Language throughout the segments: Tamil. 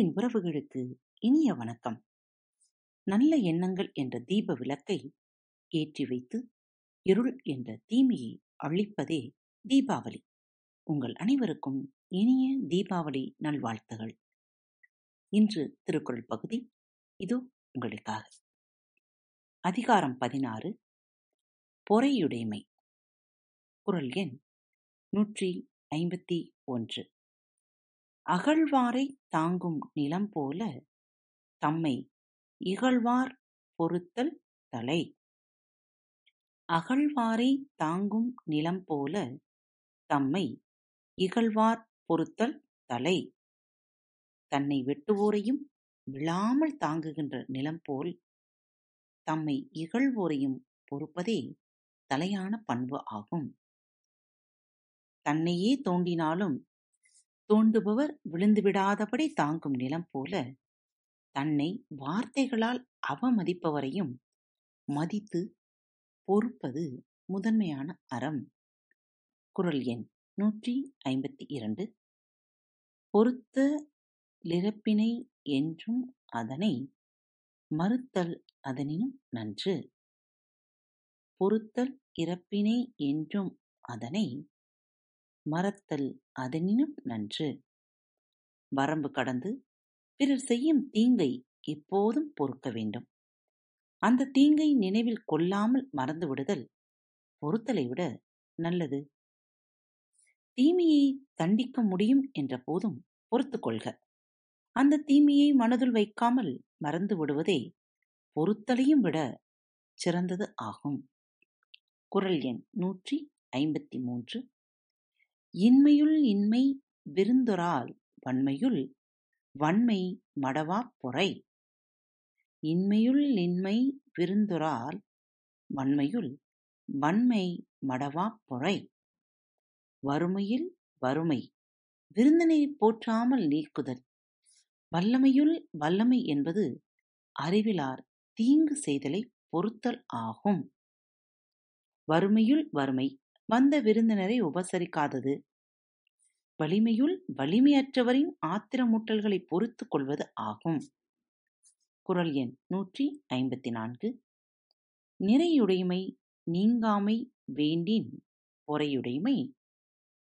அன்பின் உறவுகளுக்கு இனிய வணக்கம். நல்ல எண்ணங்கள் என்ற தீப விளக்கை ஏற்றி வைத்து இருள் என்ற தீமையை அழிப்பதே தீபாவளி. உங்கள் அனைவருக்கும் இனிய தீபாவளி நல்வாழ்த்துகள். இன்று திருக்குறள் பகுதி இதோ உங்களுக்காக. அதிகாரம் பதினாறு பொறையுடைமை. குரல் எண் நூற்றி ஐம்பத்தி ஒன்று. அகழ்வாரை தாங்கும் நிலம் போல தம்மை இகழ்வார் பொறுத்தல் தலை. அகழ்வாரை தாங்கும் நிலம் போல தம்மை இகழ்வார் பொறுத்தல் தலை. தன்னை வெட்டுவோரையும் விழாமல் தாங்குகின்ற நிலம் போல் தம்மை இகழ்வோரையும் பொறுப்பதே தலையான பண்பு ஆகும். தன்னையே தோண்டினாலும் தோண்டுபவர் விழுந்துவிடாதபடி தாங்கும் நிலம் போல தன்னை வார்த்தைகளால் அவமதிப்பவரையும் மதித்து பொறுப்பது முதன்மையான அறம். குரல் எண் நூற்றி ஐம்பத்தி இரண்டு. பொறுத்த லிறப்பினை என்றும் அதனை மறுத்தல் அதனினும் நன்று. பொறுத்தல் இறப்பினை என்றும் அதனை மறத்தல் அதனினும் நன்று. வரம்பு கடந்து பிறர் செய்யும் தீங்கை எப்போதும் பொறுக்க வேண்டும். அந்த தீங்கை நினைவில் கொள்ளாமல் மறந்து விடுதல் பொறுத்தலை விட நல்லது. தீமையை தண்டிக்க முடியும் என்ற போதும் பொறுத்துக்கொள்க அந்த தீமையை மனதுள் வைக்காமல் மறந்து விடுவதே பொறுத்தலையும் விட சிறந்தது ஆகும். குரல் எண் நூற்றி ஐம்பத்தி மூன்று. இன்மையுள் இன்மை விருந்தொரால் வன்மையுள் வன்மை மடவாப் பொறை. இன்மையுள் இன்மை விருந்தொரால் வன்மையுள் வன்மை மடவாப் பொறை. வறுமையில் வறுமை விருந்தினை போற்றாமல் நீக்குதல் வல்லமையுள் வல்லமை என்பது அறிவிலார் தீங்கு செய்தலை பொறுத்தல் ஆகும். வறுமையுள் வறுமை வந்த விருந்தினரை உபசரிக்காதது. வலிமையுள் வலிமையற்றவரின் ஆத்திரமூட்டல்களை பொறுத்து கொள்வது ஆகும். குரல் எண் நூற்றி ஐம்பத்தி நான்கு நிறையுடைமை நீங்காமை வேண்டின் பொறையுடைமை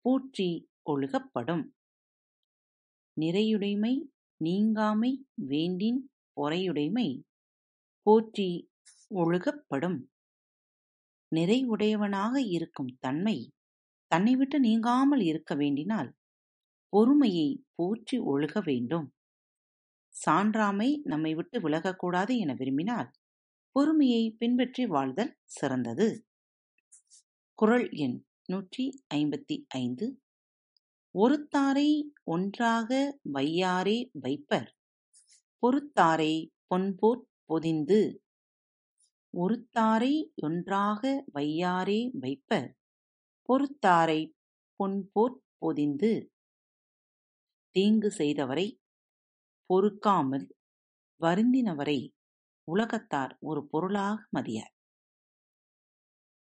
போற்றி ஒழுகப்படும் நிறையுடைமை நீங்காமை வேண்டின் பொறையுடைமை போற்றி ஒழுகப்படும். நிறைவுடையவனாக இருக்கும் தன்மை தன்னை விட்டு நீங்காமல் இருக்க வேண்டினால் பொறுமையை போற்றி ஒழுக வேண்டும். சான்றாமை நம்மை விட்டு விலகக்கூடாது என விரும்பினால் பொறுமையை பின்பற்றி வாழ்தல் சிறந்தது. குரல் எண் நூற்றி ஐம்பத்தி ஐந்து. ஒருத்தாரை ஒன்றாக வையாரே வைப்பர் பொறுத்தாரை பொன்போற் பொதிந்து ஒருத்தாரை ஒன்றாக வையாரே வைப்பர். பொறுத்தாரை பொன்போற் பொதிந்து. தீங்கு செய்தவரை பொறுக்காமல் வருந்தினவரை உலகத்தார் ஒரு பொருளாக மதியார்.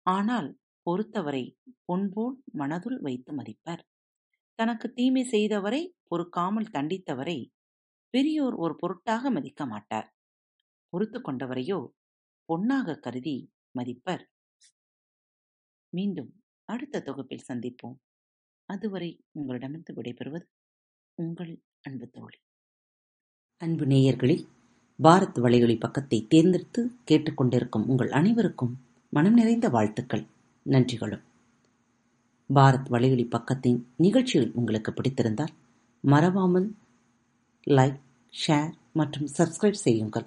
ஆனால் பொறுத்தவரை பொன்போல் மனதுள் வைத்து மதிப்பர். தனக்கு தீமை செய்தவரை பொறுக்காமல் தண்டித்தவரை பெரியோர் ஒரு பொருட்டாக மதிக்க மாட்டார். பொறுத்து கொண்டவரையோ பொன்னாக கருதி மதிப்பர். மீண்டும் அடுத்த தொகுப்பில் சந்திப்போம். அதுவரை உங்களிடமிருந்து விடைபெறுவது உங்கள் அன்பு தோழி. அன்பு நேயர்களில் பாரத் வலையொலி பக்கத்தை தேர்ந்தெடுத்து கேட்டுக்கொண்டிருக்கும் உங்கள் அனைவருக்கும் மனம் நிறைந்த வாழ்த்துக்கள் நன்றிகளும். பாரத் வலையொலி பக்கத்தின் நிகழ்ச்சிகள் உங்களுக்கு பிடித்திருந்தால் மறவாமல் லைக் ஷேர் மற்றும் சப்ஸ்கிரைப் செய்யுங்கள்.